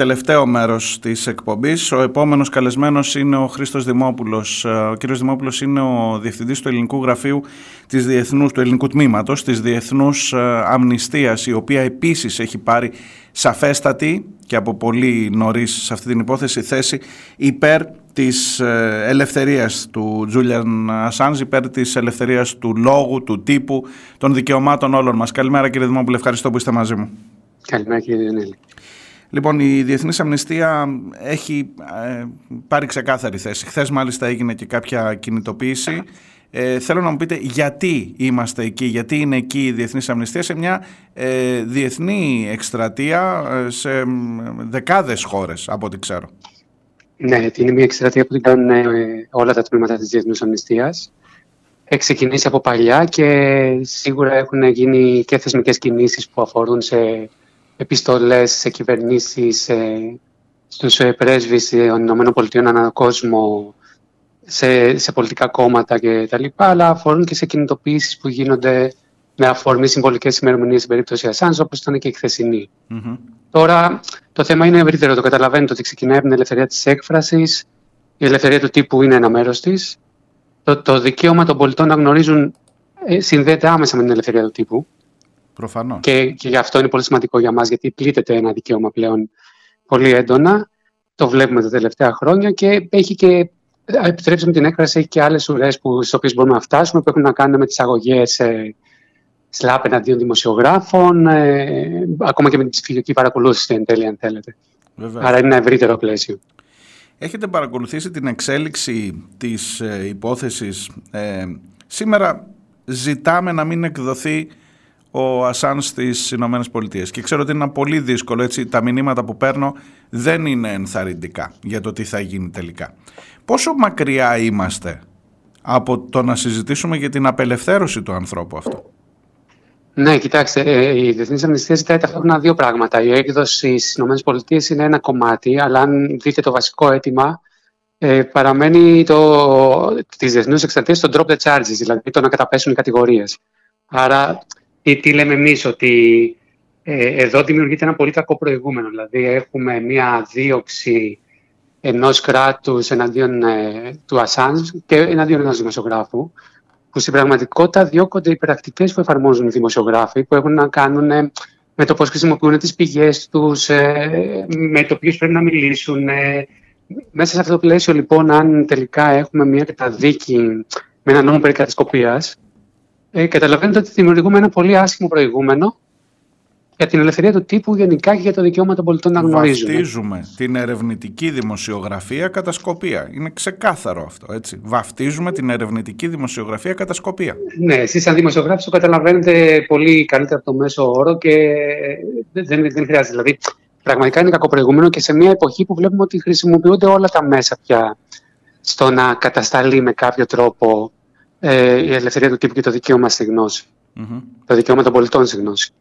Τελευταίο μέρος της εκπομπής. Ο επόμενος καλεσμένος είναι ο Χρήστος Δημόπουλος. Ε, ο κύριος Δημόπουλος είναι ο διευθυντής του ελληνικού γραφείου της Διεθνούς, του ελληνικού τμήματος της Διεθνούς ε, Αμνηστίας, η οποία επίσης έχει πάρει σαφέστατη και από πολύ νωρίς σε αυτή την υπόθεση θέση υπέρ της ε, ελευθερίας του Τζούλιαν Ασάνζ, υπέρ της ελευθερίας του λόγου, του τύπου, των δικαιωμάτων όλων μας. Καλημέρα κύριε Δημόπουλε, ευχαριστώ που είστε μαζί μου. Καλημέρα κύριε Διονέλη. Λοιπόν, η Διεθνής Αμνηστία έχει ε, πάρει ξεκάθαρη θέση. Χθες, μάλιστα, έγινε και κάποια κινητοποίηση. Ε, θέλω να μου πείτε γιατί είμαστε εκεί, γιατί είναι εκεί η Διεθνής Αμνηστία σε μια ε, διεθνή εκστρατεία ε, σε δεκάδες χώρες, από ό,τι ξέρω. Ναι, είναι μια εκστρατεία που την κάνουν ε, όλα τα τμήματα της Διεθνούς Αμνηστίας. Έχει ξεκινήσει από παλιά και σίγουρα έχουν γίνει και θεσμικές κινήσεις που αφορούν σε επιστολές σε κυβερνήσεις, ε, στους ε, πρέσβεις των ΗΠΑ ανά κόσμο, σε, σε πολιτικά κόμματα κτλ. Αλλά αφορούν και σε κινητοποιήσεις που γίνονται με αφορμή συμβολικές ημερομηνίες στην περίπτωση Ασάνζ, όπως ήταν και η χθεσινη Τώρα, το θέμα είναι ευρύτερο. Το καταλαβαίνετε ότι ξεκινάει από την ελευθερία της έκφρασης. Η ελευθερία του τύπου είναι ένα μέρος της. Το, το δικαίωμα των πολιτών να γνωρίζουν ε, συνδέεται άμεσα με την ελευθερία του τύπου. Προφανώς. Και, και γι' αυτό είναι πολύ σημαντικό για μας, γιατί πλήττεται ένα δικαίωμα πλέον πολύ έντονα. Το βλέπουμε τα τελευταία χρόνια και έχει και επιτρέψει με την έκφραση έχει και άλλες ουρές στις οποίες μπορούμε να φτάσουμε που έχουν να κάνουν με τις αγωγές ε, σλάπ εναντίον δημοσιογράφων, ε, ακόμα και με την ψηφιακή παρακολούθηση εν τέλει, αν θέλετε. Βέβαια. Άρα είναι ένα ευρύτερο πλαίσιο. Έχετε παρακολουθήσει την εξέλιξη της ε, υπόθεσης. Ε, σήμερα ζητάμε να μην εκδοθεί ο Ασάν στις Ηνωμένες Πολιτείες. Και ξέρω ότι είναι πολύ δύσκολο, έτσι, τα μηνύματα που παίρνω δεν είναι ενθαρρυντικά για το τι θα γίνει τελικά. Πόσο μακριά είμαστε από το να συζητήσουμε για την απελευθέρωση του ανθρώπου αυτού; Ναι, κοιτάξτε, ε, η Διεθνή Αμνηστία ζητάει ταυτόχρονα δύο πράγματα. Η έκδοση στις ΗΠΑ είναι ένα κομμάτι, αλλά αν δείτε το βασικό αίτημα, ε, παραμένει το, της διεθνούς εξαρτίας το drop the charges, δηλαδή το να καταπέσουν οι κατηγορίες. Άρα τι, τι λέμε εμείς, ότι ε, εδώ δημιουργείται ένα πολύ κακό προηγούμενο. Δηλαδή έχουμε μία δίωξη ενός κράτους εναντίον ε, του Ασάνζ και εναντίον ενός δημοσιογράφου, που στην πραγματικότητα διώκονται οι πρακτικές που εφαρμόζουν οι δημοσιογράφοι, που έχουν να κάνουν ε, με το πώς χρησιμοποιούν τις πηγές τους, ε, με το ποιους πρέπει να μιλήσουν. Μέσα σε αυτό το πλαίσιο, λοιπόν, αν τελικά έχουμε μια καταδίκη με ένα νόμο περί κατασκοπίας, ε, καταλαβαίνετε ότι δημιουργούμε ένα πολύ άσχημο προηγούμενο για την ελευθερία του τύπου γενικά και για το δικαίωμα των πολιτών να γνωρίζουν. Βαφτίζουμε την ερευνητική δημοσιογραφία κατά σκοπία. Είναι ξεκάθαρο αυτό, έτσι. Βαφτίζουμε την ερευνητική δημοσιογραφία κατά σκοπία. Ναι, εσείς σαν δημοσιογράφοι το καταλαβαίνετε πολύ καλύτερα από το μέσο όρο και δεν, δεν, δεν χρειάζεται. Δηλαδή, πραγματικά είναι κακοπροηγούμενο και σε μια εποχή που βλέπουμε ότι χρησιμοποιούνται όλα τα μέσα πια στο να κατασταλεί με κάποιο τρόπο ε, η ελευθερία του τύπου και το δικαίωμα στη γνωση Το δικαίωμα των πολιτών στη γνώση.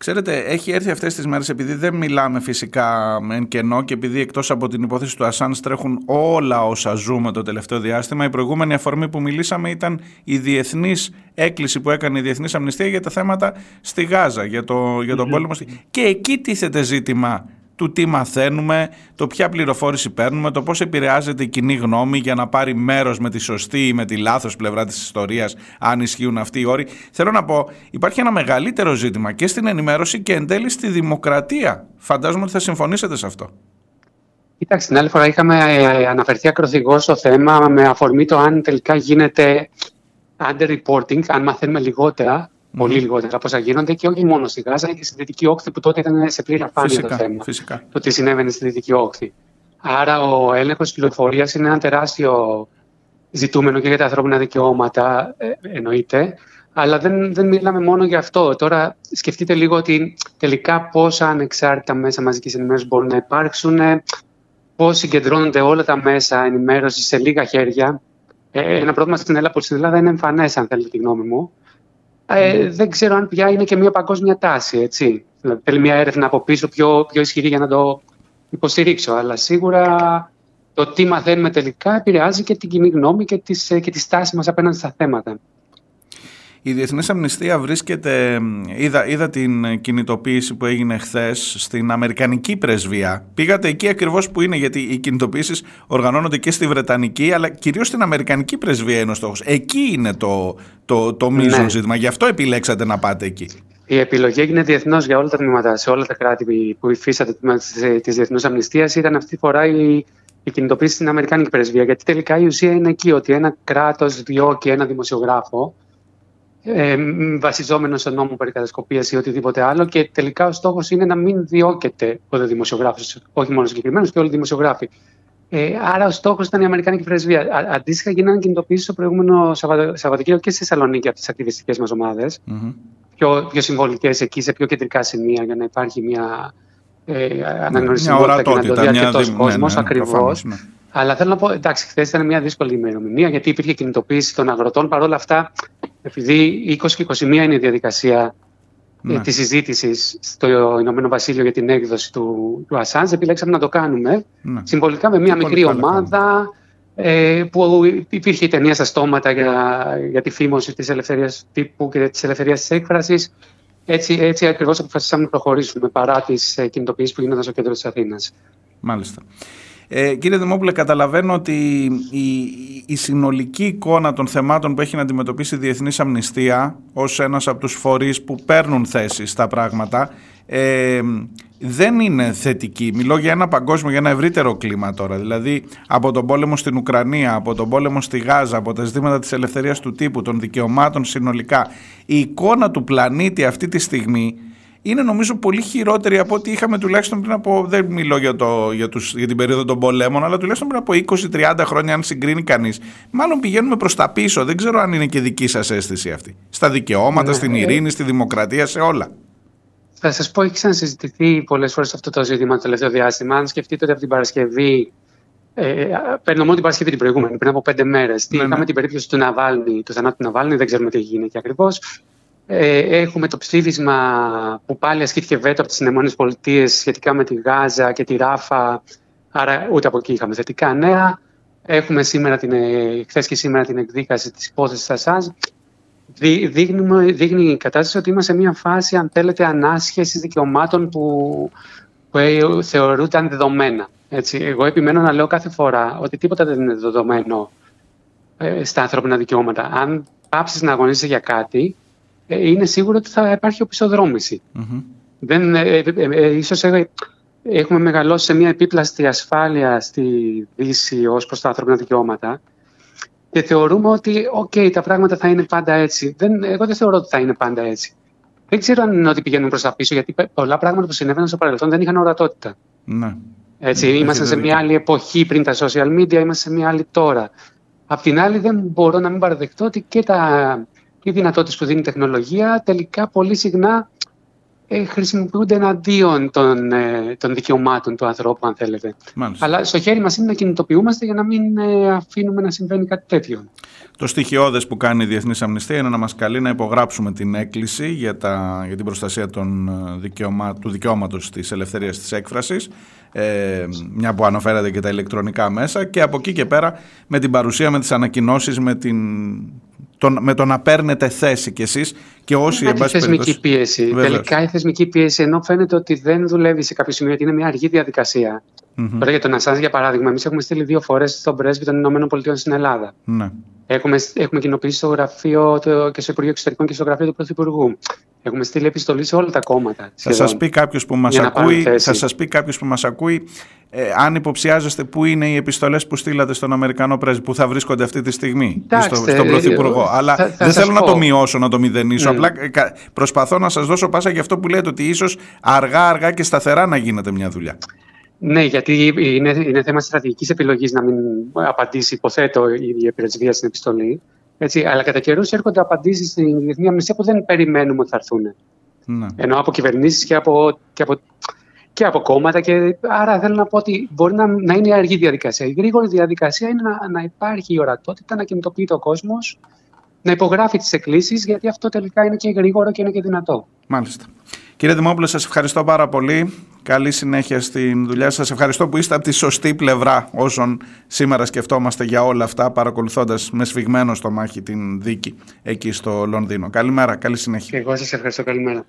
Ξέρετε, έχει έρθει αυτές τις μέρες επειδή δεν μιλάμε φυσικά εν κενό και επειδή εκτός από την υπόθεση του Ασάνς τρέχουν όλα όσα ζούμε το τελευταίο διάστημα. Η προηγούμενη αφορμή που μιλήσαμε ήταν η διεθνής έκκληση που έκανε η Διεθνής Αμνηστία για τα θέματα στη Γάζα, για, το, για τον mm πόλεμο. Και εκεί τίθεται ζήτημα του τι μαθαίνουμε, το ποια πληροφόρηση παίρνουμε, το πώς επηρεάζεται η κοινή γνώμη για να πάρει μέρος με τη σωστή ή με τη λάθος πλευρά της ιστορίας, αν ισχύουν αυτοί οι όροι. Θέλω να πω, υπάρχει ένα μεγαλύτερο ζήτημα και στην ενημέρωση και εν τέλει στη δημοκρατία. Φαντάζομαι ότι θα συμφωνήσετε σε αυτό. Κοιτάξτε, την άλλη φορά είχαμε ε, αναφερθεί ακροθυγό στο θέμα με αφορμή το αν τελικά γίνεται under-reporting, αν μαθαίνουμε λιγότερα Πολύ λιγότερα από όσα γίνονται και όχι μόνο στη Γάζα, και στη Δυτική Όχθη που τότε ήταν σε πλήρη αφάνεια το θέμα. Φυσικά. Το τι συνέβαινε στη Δυτική Όχθη. Άρα ο έλεγχος πληροφορίας είναι ένα τεράστιο ζητούμενο και για τα ανθρώπινα δικαιώματα, ε, εννοείται. Αλλά δεν, δεν μιλάμε μόνο για αυτό. Τώρα σκεφτείτε λίγο ότι τελικά πόσα ανεξάρτητα μέσα μαζικής ενημέρωσης μπορούν να υπάρξουν, πώς συγκεντρώνονται όλα τα μέσα ενημέρωσης σε λίγα χέρια. Ε, ένα πρόβλημα στην Ελλάδα, στην Ελλάδα είναι εμφανές, αν θέλετε τη γνώμη μου ε, δεν ξέρω αν πια είναι και μια παγκόσμια τάση. Έτσι. Δηλαδή, θέλει μια έρευνα από πίσω πιο, πιο ισχυρή για να το υποστηρίξω. Αλλά σίγουρα το τι μαθαίνουμε τελικά επηρεάζει και την κοινή γνώμη και, τις, και τη στάση μας απέναντι στα θέματα. Η Διεθνής Αμνηστία βρίσκεται, είδα, είδα την κινητοποίηση που έγινε χθες στην Αμερικανική πρεσβεία. Πήγατε εκεί ακριβώς που είναι γιατί οι κινητοποίησεις οργανώνονται και στη Βρετανική αλλά κυρίως στην Αμερικανική πρεσβεία είναι ο στόχος. Εκεί είναι το, το, το μείζον ναι. ζήτημα. Γι' αυτό επιλέξατε να πάτε εκεί. Η επιλογή έγινε διεθνώς για όλα τα τμήματα, σε όλα τα κράτη που υφίσταται τη Διεθνούς Αμνηστίας. Ήταν αυτή τη φορά η, η κινητοποίηση στην Αμερικάνικη πρεσβεία. Γιατί τελικά η ουσία είναι εκεί, ότι ένα κράτος διώκει ένα δημοσιογράφο ε, βασιζόμενος σε νόμο περί κατασκοπίας ή οτιδήποτε άλλο και τελικά ο στόχος είναι να μην διώκεται ο δημοσιογράφος, όχι μόνο συγκεκριμένος και όλοι οι δημοσιογράφοι. Ε, άρα ο στόχος ήταν η Αμερικάνικη πρεσβεία. Α, αντίστοιχα γίνανε κινητοποιήσεις το προηγούμενο Σαββατοκύριακο και στη Θεσσαλονίκη από τις ακτιβιστικές μας ομάδες. Mm-hmm. Πιο, πιο συμβολικές εκεί, σε πιο κεντρικά σημεία για να υπάρχει μια ε, αναγνωρισιμότητα και να το δει αρκετός ναι, κόσμος ναι, ακριβώς. Ναι. Αλλά θέλω να πω, εντάξει, χθες ήταν μια δύσκολη ημερομηνία γιατί υπήρχε κινητοποίηση των αγροτών. Παρ' όλα αυτά, επειδή 20 και 21 είναι η διαδικασία ε, ναι. της συζήτησης στο Ηνωμένο Βασίλειο για την έκδοση του, του Ασάνζ, επιλέξαμε να το κάνουμε ναι. συμβολικά με μια μικρή ομάδα ε, που υπήρχε η ταινία στα στόματα για, για τη φήμωση της ελευθερίας τύπου και της ελευθερίας της έκφρασης. Έτσι, έτσι ακριβώς αποφασίσαμε να προχωρήσουμε παρά τις ε, κινητοποιήσεις που γίνονταν στο κέντρο της Αθήνας. Μάλιστα. Ε, κύριε Δημόπουλε, καταλαβαίνω ότι η, η συνολική εικόνα των θεμάτων που έχει να αντιμετωπίσει η Διεθνής Αμνηστία ως ένας από τους φορείς που παίρνουν θέση στα πράγματα ε, δεν είναι θετική. Μιλώ για ένα παγκόσμιο, για ένα ευρύτερο κλίμα τώρα. Δηλαδή από τον πόλεμο στην Ουκρανία, από τον πόλεμο στη Γάζα, από τα ζητήματα της ελευθερίας του τύπου, των δικαιωμάτων συνολικά. Η εικόνα του πλανήτη αυτή τη στιγμή είναι νομίζω πολύ χειρότερη από ό,τι είχαμε τουλάχιστον πριν από. Δεν μιλώ για, το, για, τους, για την περίοδο των πολέμων, αλλά τουλάχιστον πριν από 20-30 χρόνια, αν συγκρίνει κανείς. Μάλλον πηγαίνουμε προς τα πίσω. Δεν ξέρω αν είναι και δική σας αίσθηση αυτή. Στα δικαιώματα, ναι, στην ε, ειρήνη, στη δημοκρατία, σε όλα. Θα σας πω, έχει ξανασυζητηθεί πολλές φορές αυτό το ζήτημα το τελευταίο διάστημα. Αν σκεφτείτε ότι από την Παρασκευή. Ε, παίρνω μόνο την Παρασκευή την προηγούμενη, πριν από πέντε μέρες. Ναι, είχαμε ναι. την περίπτωση του Ναβάλνη, του θανάτου του Ναβάλνη, δεν ξέρουμε τι έγινε και ακριβώς. Ε, έχουμε το ψήφισμα που πάλι ασκήθηκε βέτο από τις ΗΠΑ σχετικά με τη Γάζα και τη Ράφα, άρα ούτε από εκεί είχαμε θετικά νέα. Έχουμε σήμερα την, ε, χθες και σήμερα την εκδίκαση της υπόθεσης Ασάζ. Δείχνει, δείχνει η κατάσταση ότι είμαστε σε μια φάση, αν θέλετε, ανάσχεσης δικαιωμάτων που, που ε, θεωρούνταν δεδομένα. Έτσι. Εγώ επιμένω να λέω κάθε φορά ότι τίποτα δεν είναι δεδομένο στα ανθρώπινα δικαιώματα. Αν πάψεις να αγωνίζεσαι για κάτι, ε, είναι σίγουρο ότι θα υπάρχει οπισθοδρόμηση. Mm-hmm. Δεν, ε, ε, ε, ίσως έχουμε μεγαλώσει σε μια επίπλαστη ασφάλεια στη Δύση ως προς τα ανθρώπινα δικαιώματα και θεωρούμε ότι okay, τα πράγματα θα είναι πάντα έτσι. Δεν, εγώ δεν θεωρώ ότι θα είναι πάντα έτσι. Δεν ξέρω αν είναι ότι πηγαίνουν προς τα πίσω, γιατί πολλά πράγματα που συνέβαιναν στο παρελθόν δεν είχαν ορατότητα. Ναι. Έτσι, είμαστε σε μια άλλη εποχή πριν τα social media, είμαστε σε μια άλλη τώρα. Απ' την άλλη δεν μπορώ να μην παραδεχτώ ότι και τα οι δυνατότητες που δίνει η τεχνολογία τελικά πολύ συχνά ε, χρησιμοποιούνται εναντίον των, ε, των δικαιωμάτων του ανθρώπου, αν θέλετε. Αλλά στο χέρι μας είναι να κινητοποιούμαστε για να μην ε, αφήνουμε να συμβαίνει κάτι τέτοιο. Το στοιχειώδες που κάνει η Διεθνής Αμνηστία είναι να μας καλεί να υπογράψουμε την έκκληση για, τα, για την προστασία των ε, δικαιωμά, του δικαιώματος της ελευθερίας της έκφρασης, ε, μια που αναφέρατε και τα ηλεκτρονικά μέσα και από εκεί και πέρα με την παρουσία, με τις ανακοινώσεις, με την τον, με το να παίρνετε θέση κι εσείς και όσοι εν πάση θεσμική πίεση. Βεβαίως. Τελικά η θεσμική πίεση ενώ φαίνεται ότι δεν δουλεύει σε κάποιο σημείο γιατί είναι μια αργή διαδικασία. Mm-hmm. Τώρα για τον Ασάνζ, για παράδειγμα, εμείς έχουμε στείλει δύο φορές στον πρέσβη των ΗΠΑ στην Ελλάδα. Ναι. Έχουμε, έχουμε κοινοποιήσει στο γραφείο το, και στο Υπουργείο Εξωτερικών και στο γραφείο του Πρωθυπουργού. Έχουμε στείλει επιστολή σε όλα τα κόμματα. Θα σας πει κάποιος που μας ακούει, θα σας πει κάποιος που μας ακούει ε, αν υποψιάζεστε πού είναι οι επιστολές που στείλατε στον Αμερικανό πρέσβη, που θα βρίσκονται αυτή τη στιγμή στο, στον Πρωθυπουργό. Αλλά θα, θα δεν θέλω πω. να το μειώσω, να το μηδενίσω. Mm. Απλά ε, προσπαθώ να σας δώσω πάσα για αυτό που λέτε ότι ίσως αργά-αργά και σταθερά να γίνεται μια δουλειά. Ναι, γιατί είναι, είναι θέμα στρατηγικής επιλογής να μην απαντήσει, υποθέτω, η ίδια πρεσβεία στην επιστολή. Έτσι, αλλά κατά καιρούς έρχονται απαντήσεις στην Διεθνή Αμνηστία που δεν περιμένουμε ότι θα έρθουν. Ναι. Ενώ από κυβερνήσεις και από, και, από, και από κόμματα. Και, άρα θέλω να πω ότι μπορεί να, να είναι η αργή διαδικασία. Η γρήγορη διαδικασία είναι να, να υπάρχει η ορατότητα, να κινητοποιείται ο κόσμος να υπογράφει τις εκκλήσεις, γιατί αυτό τελικά είναι και γρήγορο και είναι και δυνατό. Μάλιστα. Κύριε Δημόπουλο, σας ευχαριστώ πάρα πολύ. Καλή συνέχεια στην δουλειά σας. Ευχαριστώ που είστε από τη σωστή πλευρά όσων σήμερα σκεφτόμαστε για όλα αυτά, παρακολουθώντας με σφιγμένο στο μάχη την δίκη εκεί στο Λονδίνο. Καλημέρα, καλή συνέχεια. Και εγώ σας ευχαριστώ. Καλημέρα.